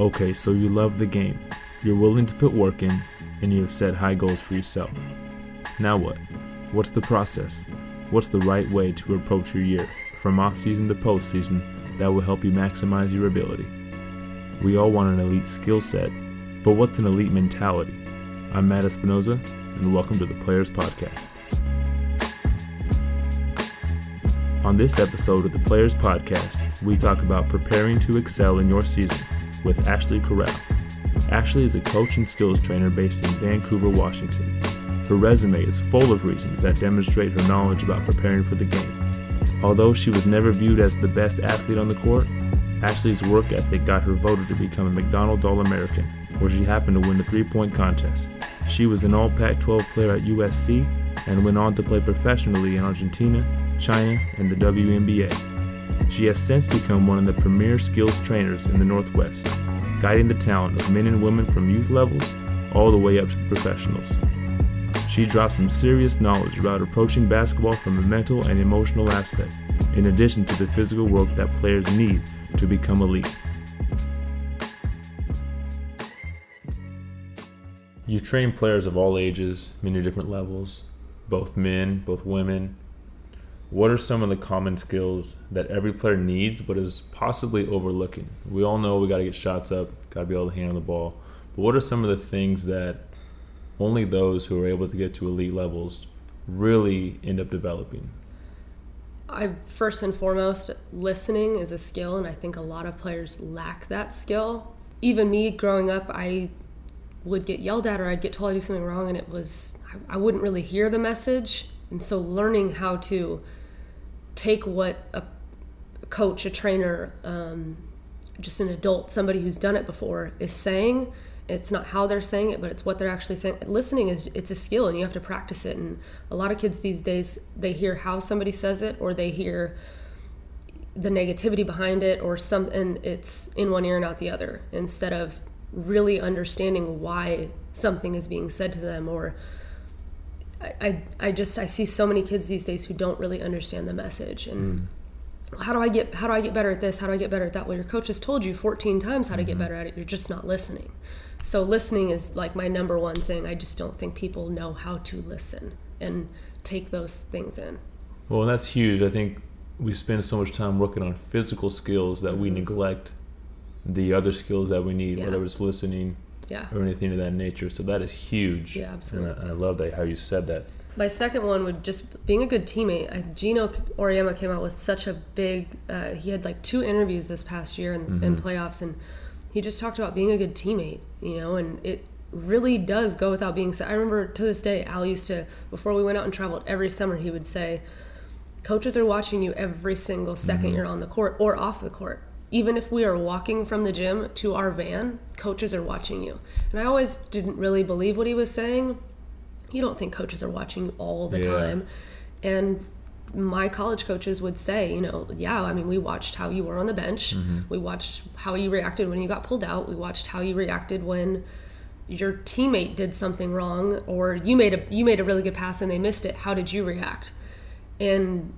Okay, so you love the game, you're willing to put work in, and you have set high goals for yourself. Now what? What's the process? What's the right way to approach your year, from off season to postseason, that will help you maximize your ability? We all want an elite skill set, but what's an elite mentality? I'm Matt Espinoza, and welcome to the Players Podcast. On this episode of the Players Podcast, we talk about preparing to excel in your season with Ashley Corral. Ashley is a coach and skills trainer based in Vancouver, Washington. Her resume is full of reasons that demonstrate her knowledge about preparing for the game. Although she was never viewed as the best athlete on the court, Ashley's work ethic got her voted to become a McDonald's All American, where she happened to win the three point contest. She was an All Pac 12 player at USC and went on to play professionally in Argentina, China, and the WNBA. She has since become one of the premier skills trainers in the Northwest, guiding the talent of men and women from youth levels all the way up to the professionals. She drops some serious knowledge about approaching basketball from a mental and emotional aspect, in addition to the physical work that players need to become elite. You train players of all ages, many different levels, both men, both women, what are some of the common skills that every player needs but is possibly overlooking? We all know we got to get shots up, got to be able to handle the ball. But what are some of the things that only those who are able to get to elite levels really end up developing? I first and foremost, listening is a skill, and I think a lot of players lack that skill. Even me growing up, I would get yelled at or I'd get told I do something wrong, and it was I wouldn't really hear the message. And so, learning how to take what a coach, a trainer, um, just an adult, somebody who's done it before is saying. It's not how they're saying it, but it's what they're actually saying. Listening is it's a skill, and you have to practice it. And a lot of kids these days they hear how somebody says it, or they hear the negativity behind it, or some, and it's in one ear and out the other, instead of really understanding why something is being said to them, or I, I just I see so many kids these days who don't really understand the message and mm. how do I get how do I get better at this how do I get better at that well your coach has told you 14 times how to mm-hmm. get better at it you're just not listening so listening is like my number one thing I just don't think people know how to listen and take those things in well and that's huge I think we spend so much time working on physical skills that we mm-hmm. neglect the other skills that we need yeah. whether it's listening yeah. or anything of that nature. So that is huge. Yeah, absolutely. And I, I love that how you said that. My second one would just being a good teammate. Geno Auriemma came out with such a big. Uh, he had like two interviews this past year in, mm-hmm. in playoffs, and he just talked about being a good teammate. You know, and it really does go without being said. I remember to this day, Al used to before we went out and traveled every summer. He would say, "Coaches are watching you every single 2nd mm-hmm. you're on the court or off the court." Even if we are walking from the gym to our van, coaches are watching you. And I always didn't really believe what he was saying. You don't think coaches are watching you all the yeah. time. And my college coaches would say, you know, yeah, I mean, we watched how you were on the bench. Mm-hmm. We watched how you reacted when you got pulled out. We watched how you reacted when your teammate did something wrong or you made a you made a really good pass and they missed it. How did you react? And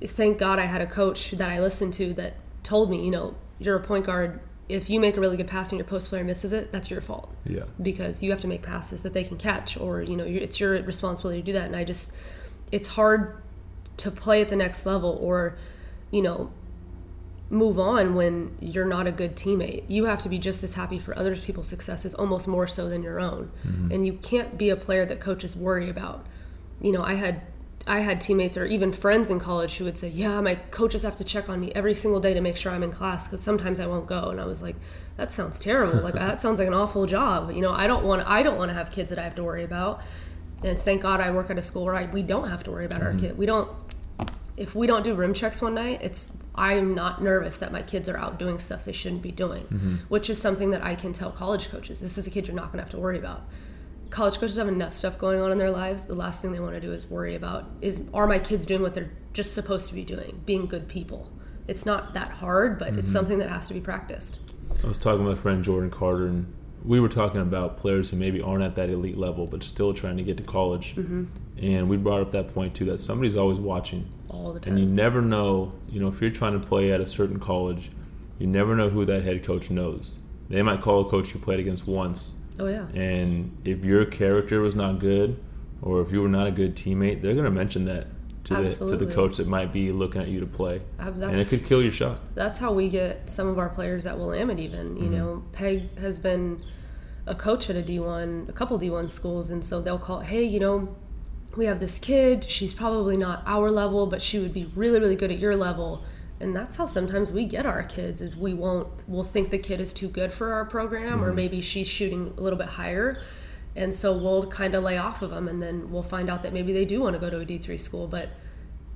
thank God I had a coach that I listened to that told me, you know, you're a point guard. If you make a really good pass and your post player misses it, that's your fault. Yeah. Because you have to make passes that they can catch, or you know, it's your responsibility to do that. And I just, it's hard to play at the next level, or, you know, move on when you're not a good teammate. You have to be just as happy for other people's successes, almost more so than your own. Mm-hmm. And you can't be a player that coaches worry about. You know, I had I had teammates or even friends in college who would say, "Yeah, my coaches have to check on me every single day to make sure I'm in class because sometimes I won't go." And I was like, "That sounds terrible. like that sounds like an awful job. You know, I don't want I don't want to have kids that I have to worry about." And thank God I work at a school where I, we don't have to worry about mm-hmm. our kid. We don't. If we don't do room checks one night, it's I'm not nervous that my kids are out doing stuff they shouldn't be doing, mm-hmm. which is something that I can tell college coaches. This is a kid you're not going to have to worry about college coaches have enough stuff going on in their lives. The last thing they want to do is worry about is are my kids doing what they're just supposed to be doing, being good people. It's not that hard, but mm-hmm. it's something that has to be practiced. I was talking with my friend Jordan Carter, and we were talking about players who maybe aren't at that elite level, but still trying to get to college. Mm-hmm. And we brought up that point too that somebody's always watching all the time, and you never know. You know, if you're trying to play at a certain college, you never know who that head coach knows they might call a coach you played against once. Oh yeah. And if your character was not good, or if you were not a good teammate, they're gonna mention that to the to the coach that might be looking at you to play, Uh, and it could kill your shot. that's how we get some of our players at Willamette. Even you know, Peg has been a coach at a D one, a couple D one schools, and so they'll call, hey, you know, we have this kid. She's probably not our level, but she would be really, really good at your level. And that's how sometimes we get our kids is we won't we'll think the kid is too good for our program or maybe she's shooting a little bit higher. And so we'll kind of lay off of them and then we'll find out that maybe they do want to go to a D3 school, but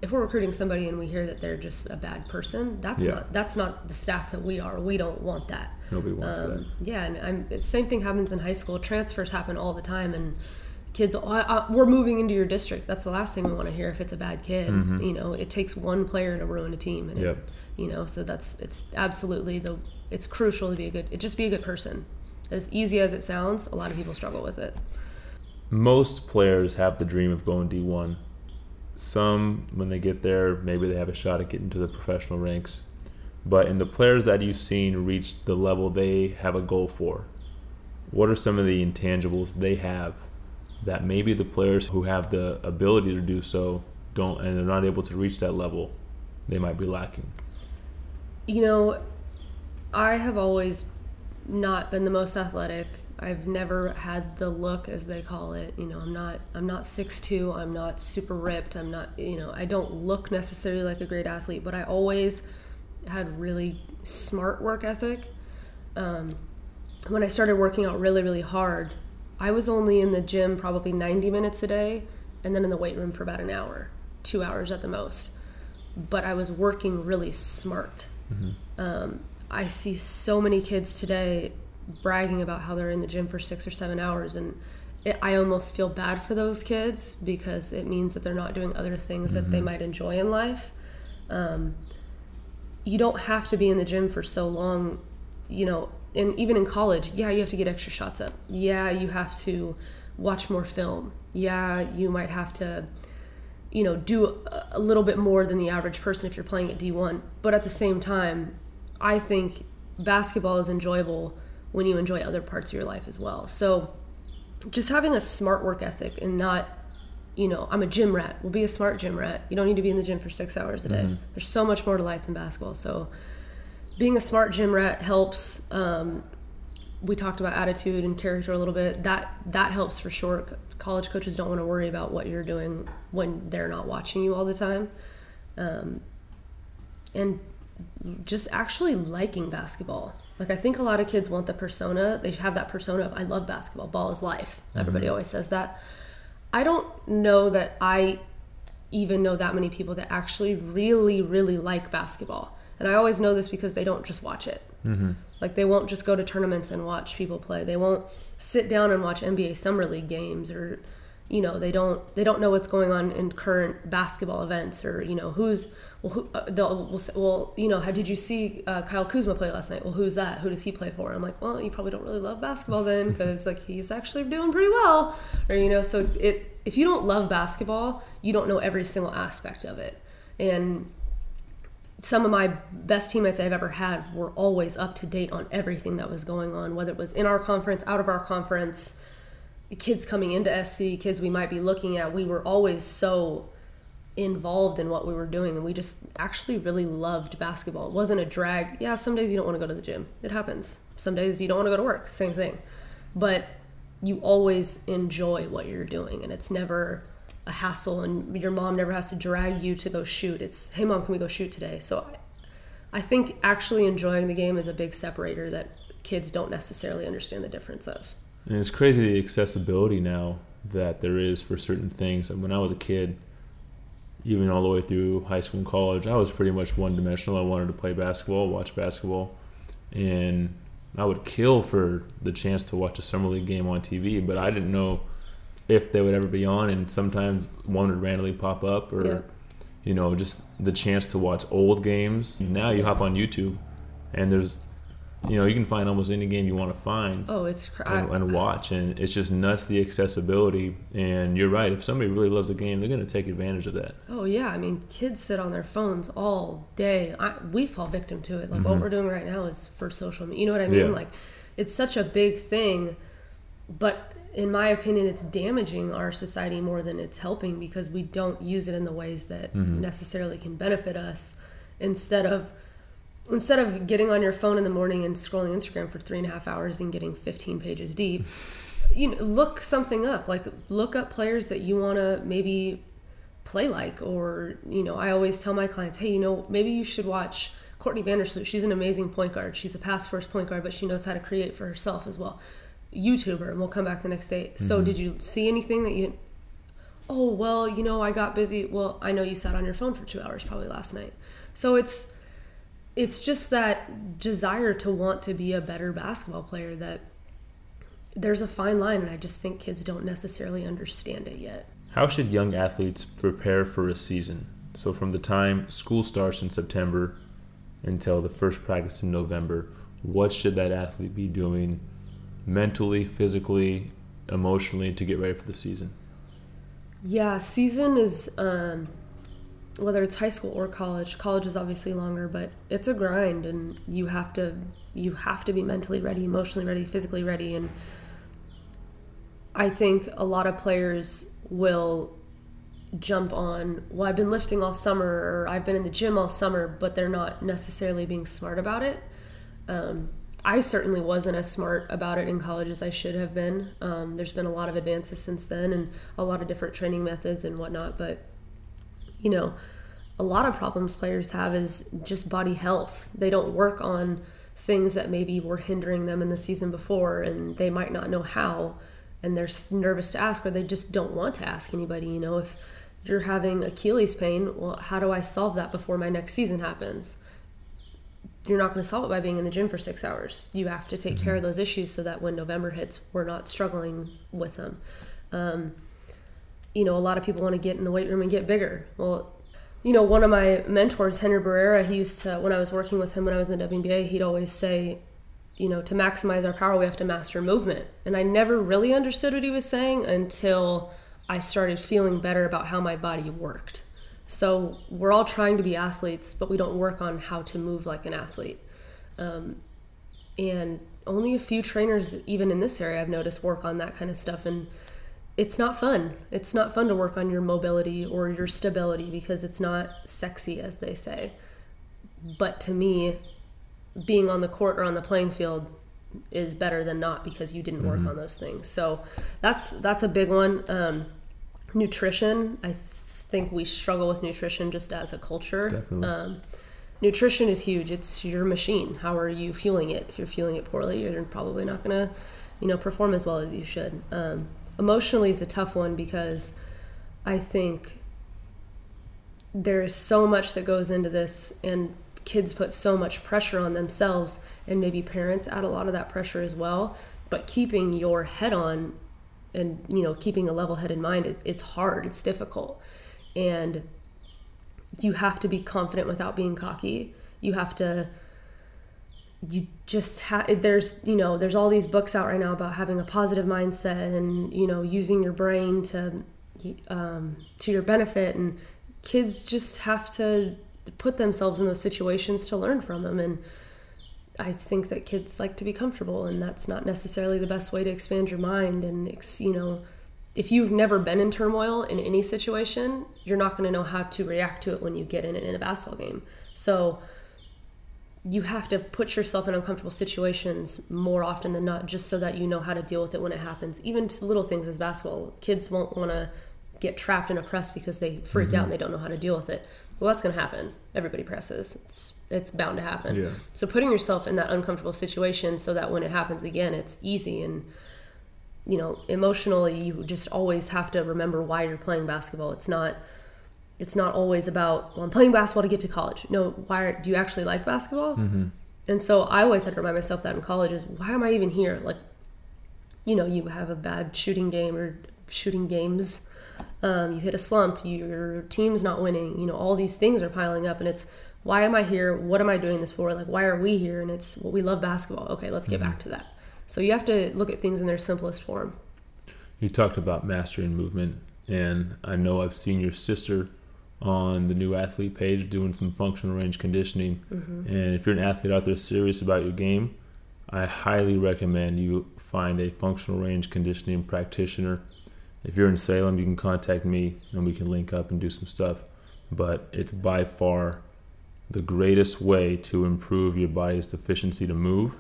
if we're recruiting somebody and we hear that they're just a bad person, that's Yeah. not that's not the staff that we are. We don't want that. Nobody wants that. Um, yeah, and I'm, same thing happens in high school. Transfers happen all the time, and kids, oh, I, I, we're moving into your district. That's the last thing we want to hear if it's a bad kid. You know, it takes one player to ruin a team, and Mm-hmm. Yep. it, you know, so that's it's absolutely the it's crucial to be a good. It just be a good person. As easy as it sounds, a lot of people struggle with it. most players have the dream of going D1. Some, when they get there, maybe they have a shot at getting to the professional ranks. But in the players that you've seen reach the level they have a goal for, what are some of the intangibles they have that maybe the players who have the ability to do so don't and they're not able to reach that level they might be lacking? You know, I have always not been the most athletic. I've never had the look as they call it. You know, I'm not I'm not 6'2, I'm not super ripped. I'm not, you know, I don't look necessarily like a great athlete, but I always had really smart work ethic. Um, when I started working out really really hard, I was only in the gym probably 90 minutes a day and then in the weight room for about an hour, 2 hours at the most. But I was working really smart. Um, I see so many kids today bragging about how they're in the gym for six or seven hours, and it, I almost feel bad for those kids because it means that they're not doing other things that they might enjoy in life. Um, you don't have to be in the gym for so long, you know. And even in college, yeah, you have to get extra shots up. Yeah, you have to watch more film. Yeah, you might have to you know, do a- little bit more than the average person if you're playing at D1. But at the same time, I think basketball is enjoyable when you enjoy other parts of your life as well. So just having a smart work ethic and not, you know, I'm a gym rat. Well, be a smart gym rat. You don't need to be in the gym for six hours a day. Mm-hmm. There's so much more to life than basketball. So being a smart gym rat helps. Um, we talked about attitude and character a little bit. That that helps for sure. College coaches don't want to worry about what you're doing when they're not watching you all the time, um, and just actually liking basketball. Like I think a lot of kids want the persona. They have that persona of I love basketball. Ball is life. Everybody always says that. I don't know that I even know that many people that actually really really like basketball. And I always know this because they don't just watch it. Like they won't just go to tournaments and watch people play. They won't sit down and watch NBA summer league games or you know, they don't they don't know what's going on in current basketball events or you know who's well who uh, they'll will say, well you know how did you see uh, Kyle Kuzma play last night? Well, who's that? Who does he play for? I'm like, well, you probably don't really love basketball then because like he's actually doing pretty well, or you know, so it if you don't love basketball, you don't know every single aspect of it, and some of my best teammates I've ever had were always up to date on everything that was going on, whether it was in our conference, out of our conference, kids coming into SC, kids we might be looking at. We were always so involved in what we were doing, and we just actually really loved basketball. It wasn't a drag. Yeah, some days you don't want to go to the gym, it happens. Some days you don't want to go to work, same thing. But you always enjoy what you're doing, and it's never a hassle and your mom never has to drag you to go shoot it's hey mom can we go shoot today so i think actually enjoying the game is a big separator that kids don't necessarily understand the difference of And it's crazy the accessibility now that there is for certain things. When I was a kid, even all the way through high school and college, I was pretty much one dimensional. I wanted to play basketball, watch basketball, and I would kill for the chance to watch a summer league game on TV. But I didn't know if they would ever be on, and sometimes one would randomly pop up, or Yeah. you know, just the chance to watch old games. Now you hop on YouTube, and there's you know you can find almost any game you want to find oh it's cr- and, and watch and it's just nuts the accessibility. And you're right if somebody really loves a game they're going to take advantage of that. Oh yeah i mean kids sit on their phones all day. I, we fall victim to it. Like what mm-hmm. we're doing right now is for social media you know what i mean? Yeah. like it's such a big thing, but in my opinion, it's damaging our society more than it's helping because we don't use it in the ways that mm-hmm. necessarily can benefit us. Instead of instead of getting on your phone in the morning and scrolling Instagram for three and a half hours and getting 15 pages deep, you know, look something up. Like look up players that you want to maybe play like, or you know, I always tell my clients, hey, you know, maybe you should watch Courtney Vandersloot. She's an amazing point guard. She's a pass first point guard, but she knows how to create for herself as well. YouTuber, and we'll come back the next day. Mm-hmm. So, did you see anything that you? Oh well, you know, I got busy. Well, I know you sat on your phone for two hours probably last night. So it's it's just that desire to want to be a better basketball player that there's a fine line, and I just think kids don't necessarily understand it yet. How should young athletes prepare for a season? So, from the time school starts in September until the first practice in November, what should that athlete be doing mentally, physically, emotionally to get ready for the season? Yeah, season is um, whether it's high school or college. College is obviously longer, but it's a grind, and you have to you have to be mentally ready, emotionally ready, physically ready, and I think a lot of players will jump on, well, I've been lifting all summer or I've been in the gym all summer, but they're not necessarily being smart about it. Um, I certainly wasn't as smart about it in college as I should have been. Um, there's been a lot of advances since then and a lot of different training methods and whatnot, but you know, a lot of problems players have is just body health. They don't work on things that maybe were hindering them in the season before and they might not know how and they're nervous to ask or they just don't want to ask anybody you know if you're having achilles pain well how do i solve that before my next season happens you're not going to solve it by being in the gym for six hours you have to take mm-hmm. care of those issues so that when november hits we're not struggling with them um, you know a lot of people want to get in the weight room and get bigger well you know one of my mentors henry barrera he used to when i was working with him when i was in the WNBA he'd always say you know, to maximize our power, we have to master movement. And I never really understood what he was saying until I started feeling better about how my body worked. So we're all trying to be athletes, but we don't work on how to move like an athlete. Um, and only a few trainers, even in this area, I've noticed work on that kind of stuff. And it's not fun. It's not fun to work on your mobility or your stability because it's not sexy, as they say. But to me, being on the court or on the playing field is better than not because you didn't work mm-hmm. on those things. So that's that's a big one. Um, nutrition, I think we struggle with nutrition just as a culture. Definitely. Um, nutrition is huge. It's your machine. How are you fueling it? If you're fueling it poorly, you're probably not gonna, you know, perform as well as you should. Um, emotionally is a tough one because I think there is so much that goes into this, and kids put so much pressure on themselves and maybe parents add a lot of that pressure as well but keeping your head on and you know keeping a level head in mind it, it's hard it's difficult. And you have to be confident without being cocky. You have to you just have there's you know there's all these books out right now about having a positive mindset and you know using your brain to um, to your benefit. And kids just have to put themselves in those situations to learn from them. And I think that kids like to be comfortable and that's not necessarily the best way to expand your mind and you know if you've never been in turmoil in any situation you're not going to know how to react to it when you get in it in a basketball game. So you have to put yourself in uncomfortable situations more often than not just so that you know how to deal with it when it happens. Even little things as basketball kids won't want to get trapped in a press because they freak mm-hmm. out and they don't know how to deal with it well that's going to happen. Everybody presses. It's it's bound to happen. Yeah. so putting yourself in that uncomfortable situation so that when it happens again it's easy and you know emotionally you just always have to remember why you're playing basketball. It's not it's not always about well i'm playing basketball to get to college. No why are, do you actually like basketball? Mm-hmm. and so i always had to remind myself that in college is why am i even here? Like you know you have a bad shooting game or shooting games um, you hit a slump, your team's not winning, you know, all these things are piling up and it's why am I here? What am I doing this for? Like, why are we here? And it's, well, we love basketball. Okay, let's get mm-hmm. back to that. So you have to look at things in their simplest form. You talked about mastering movement, and I know I've seen your sister on the new athlete page doing some functional range conditioning. Mm-hmm. And if you're an athlete out there serious about your game, I highly recommend you find a functional range conditioning practitioner. If you're in Salem, you can contact me and we can link up and do some stuff. But it's by far the greatest way to improve your body's efficiency to move,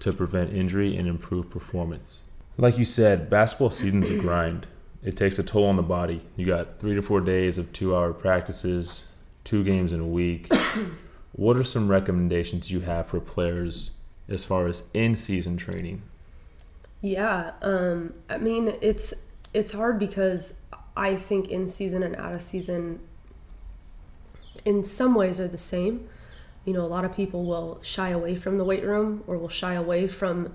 to prevent injury, and improve performance. Like you said, basketball season's a grind. It takes a toll on the body. You got three to four days of two hour practices, two games in a week. what are some recommendations you have for players as far as in season training? Yeah, um, I mean it's it's hard because I think in season and out of season in some ways are the same. You know, a lot of people will shy away from the weight room or will shy away from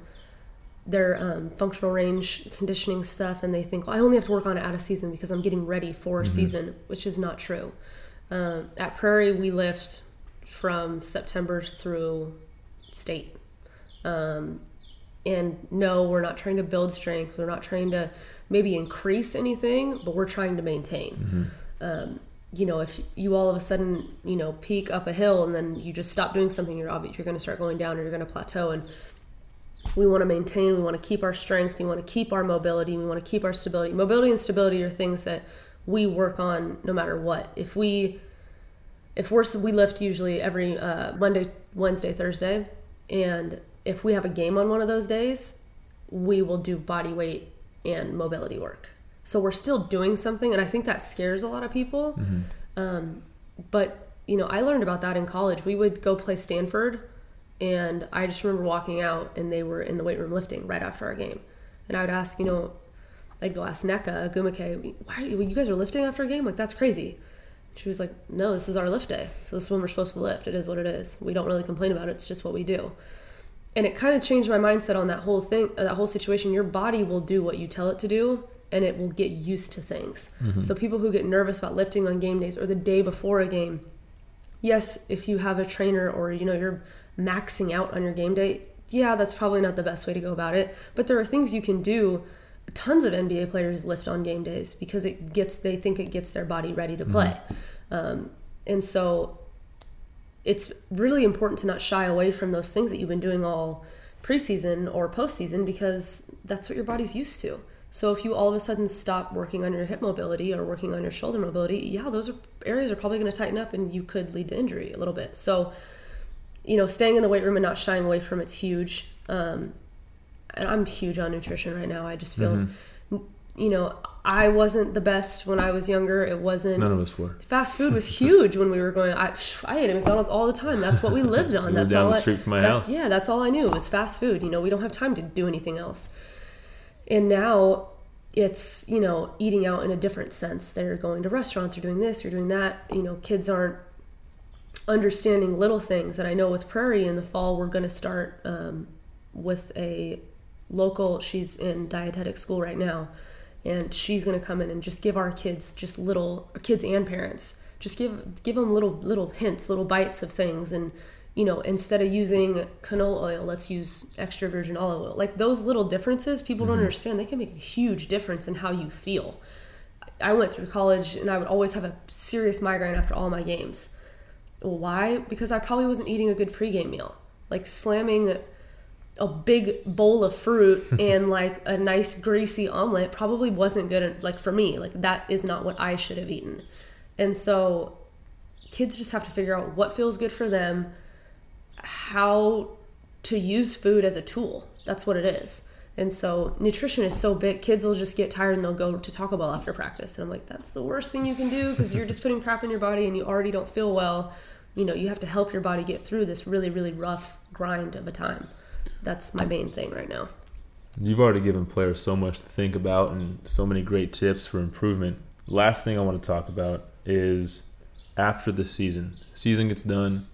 their um, functional range conditioning stuff and they think, well, I only have to work on it out of season because I'm getting ready for mm-hmm. season, which is not true. Um, at Prairie, we lift from September through state. Um, and no, we're not trying to build strength. We're not trying to maybe increase anything, but we're trying to maintain. Mm-hmm. Um, you know, if you all of a sudden, you know, peak up a hill and then you just stop doing something, you're obvious you're going to start going down or you're going to plateau. And we want to maintain, we want to keep our strength, we want to keep our mobility, we want to keep our stability. Mobility and stability are things that we work on no matter what. If we if we're we lift usually every uh, Monday, Wednesday, Thursday, and if we have a game on one of those days, we will do body weight and mobility work. So we're still doing something, and I think that scares a lot of people. Mm-hmm. Um, but you know, I learned about that in college. We would go play Stanford, and I just remember walking out, and they were in the weight room lifting right after our game, and I would ask, you know, I'd go ask Nneka Ogwumike, why you, you guys are lifting after a game? Like that's crazy. She was like, no, this is our lift day. So this is when we're supposed to lift. It is what it is. We don't really complain about it. It's just what we do and it kind of changed my mindset on that whole thing uh, that whole situation. Your body will do what you tell it to do and it will get used to things. Mm-hmm. so people who get nervous about lifting on game days or the day before a game yes if you have a trainer or you know you're maxing out on your game day yeah that's probably not the best way to go about it. But there are things you can do. Tons of nba players lift on game days because it gets they think it gets their body ready to play. Mm-hmm. um, and so it's really important to not shy away from those things that you've been doing all preseason or postseason because that's what your body's used to. So if you all of a sudden stop working on your hip mobility or working on your shoulder mobility, yeah, those are, areas are probably going to tighten up and you could lead to injury a little bit. So, you know, staying in the weight room and not shying away from it's huge. Um, and I'm huge on nutrition right now. I just feel, mm-hmm. You know, I wasn't the best when I was younger. It wasn't. None of us were. Fast food was huge when we were going. I, I ate at McDonald's all the time. That's what we lived on. that's down all the street I, from my that, house. Yeah, that's all I knew It was fast food. You know, we don't have time to do anything else. And now it's you know eating out in a different sense. They're going to restaurants. You're doing this. You're doing that. You know, kids aren't understanding little things. And I know with Prairie in the fall, we're going to start um, with a local. She's in dietetic school right now and she's going to come in and just give our kids just little kids and parents just give give them little little hints little bites of things. And you know instead of using canola oil let's use extra virgin olive oil. Like those little differences people mm-hmm. don't understand. They can make a huge difference in how you feel. I went through college and i would always have a serious migraine after all my games. Well, why? Because i probably wasn't eating a good pregame meal. Like slamming a big bowl of fruit and like a nice greasy omelet probably wasn't good like for me. Like that is not what i should have eaten. And so kids just have to figure out what feels good for them how to use food as a tool. That's what it is. And so nutrition is so big kids will just get tired and they'll go to taco bell after practice. And i'm like that's the worst thing you can do because you're just putting crap in your body and you already don't feel well. You know you have to help your body get through this really really rough grind of a time that's my main thing right now. You've already given players so much to think about and so many great tips for improvement. Last thing I want to talk about is after the season. Season gets done.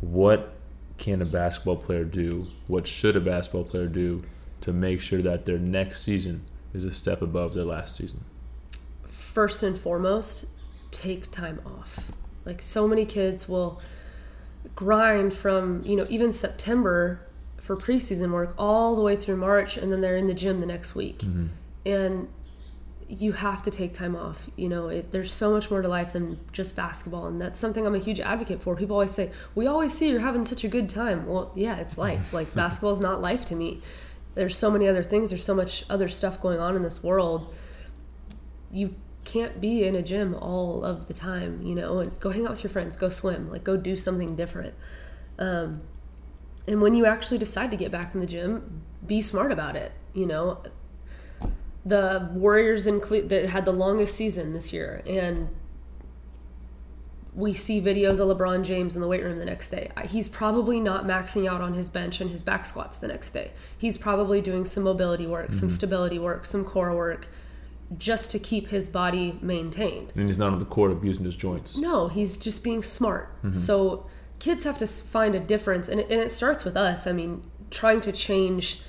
What can a basketball player do? What should a basketball player do to make sure that their next season is a step above their last season? First and foremost, take time off. Like so many kids will grind from, you know, even September for preseason work all the way through March, and then they're in the gym the next week. Mm-hmm. And you have to take time off. You know, it, there's so much more to life than just basketball, and that's something I'm a huge advocate for. People always say, "We always see you're having such a good time." Well, yeah, it's life. Like basketball is not life to me. There's so many other things. There's so much other stuff going on in this world. You can't be in a gym all of the time, you know. And go hang out with your friends. Go swim. Like go do something different. Um, and when you actually decide to get back in the gym, be smart about it. You know, the Warriors in Cle- that had the longest season this year, and we see videos of LeBron James in the weight room the next day. He's probably not maxing out on his bench and his back squats the next day. He's probably doing some mobility work, mm-hmm. some stability work, some core work just to keep his body maintained. And he's not on the court abusing his joints. No, he's just being smart. Mm-hmm. So kids have to find a difference, and it, and it starts with us. I mean, trying to change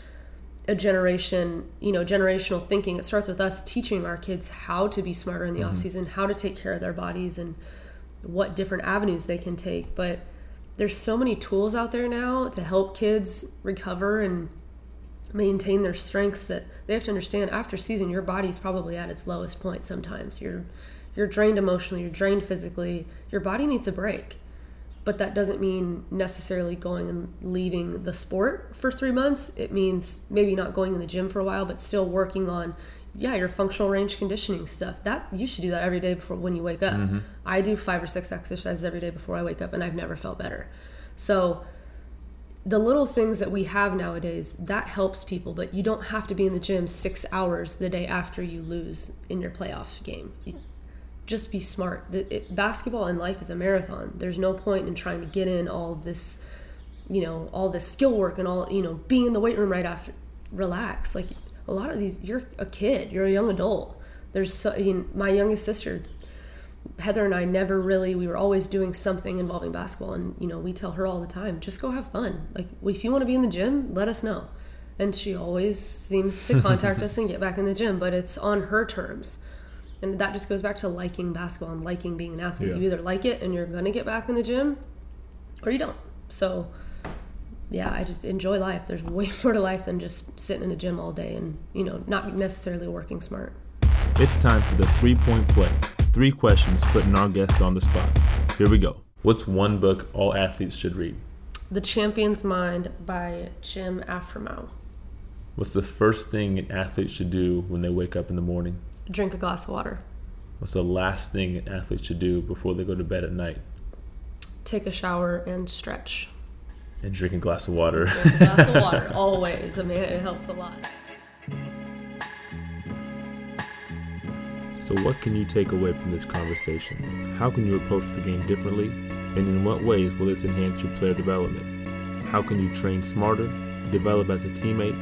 a generation, you know, generational thinking. It starts with us teaching our kids how to be smarter in the mm-hmm. off season, how to take care of their bodies, and what different avenues they can take. But there's so many tools out there now to help kids recover and maintain their strengths that they have to understand after season your body's probably at its lowest point sometimes you're you're drained emotionally you're drained physically your body needs a break but that doesn't mean necessarily going and leaving the sport for three months. It means maybe not going in the gym for a while, but still working on, yeah, your functional range conditioning stuff. That you should do that every day before when you wake up. Mm-hmm. I do five or six exercises every day before I wake up, and I've never felt better. So the little things that we have nowadays that helps people but you don't have to be in the gym six hours the day after you lose in your playoff game just be smart. It, basketball in life is a marathon. There's no point in trying to get in all this, you know, all this skill work and all, you know, being in the weight room right after. Relax. Like a lot of these, you're a kid, you're a young adult. There's so, you know, my youngest sister, Heather and I never really, we were always doing something involving basketball. And, you know, we tell her all the time, just go have fun. Like, if you want to be in the gym, let us know. And she always seems to contact us and get back in the gym, but it's on her terms and that just goes back to liking basketball and liking being an athlete. Yeah. You either like it and you're going to get back in the gym or you don't. So, yeah, I just enjoy life. There's way more to life than just sitting in a gym all day and, you know, not necessarily working smart. It's time for the three point play. Three questions putting our guest on the spot. Here we go. What's one book all athletes should read? The Champion's Mind by Jim Afremow. What's the first thing an athlete should do when they wake up in the morning? Drink a glass of water. What's the last thing an athlete should do before they go to bed at night? Take a shower and stretch. And drink a glass of water. Drink a glass of water, always. I mean, it helps a lot. So, what can you take away from this conversation? How can you approach the game differently? And in what ways will this enhance your player development? How can you train smarter, develop as a teammate,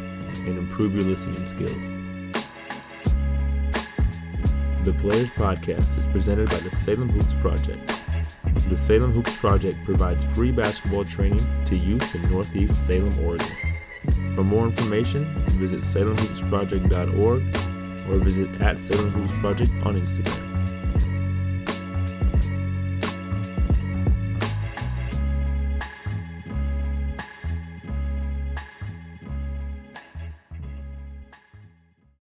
and improve your listening skills? The Players Podcast is presented by the Salem Hoops Project. The Salem Hoops Project provides free basketball training to youth in Northeast Salem, Oregon. For more information, visit salemhoopsproject.org or visit at Salem Hoops Project on Instagram.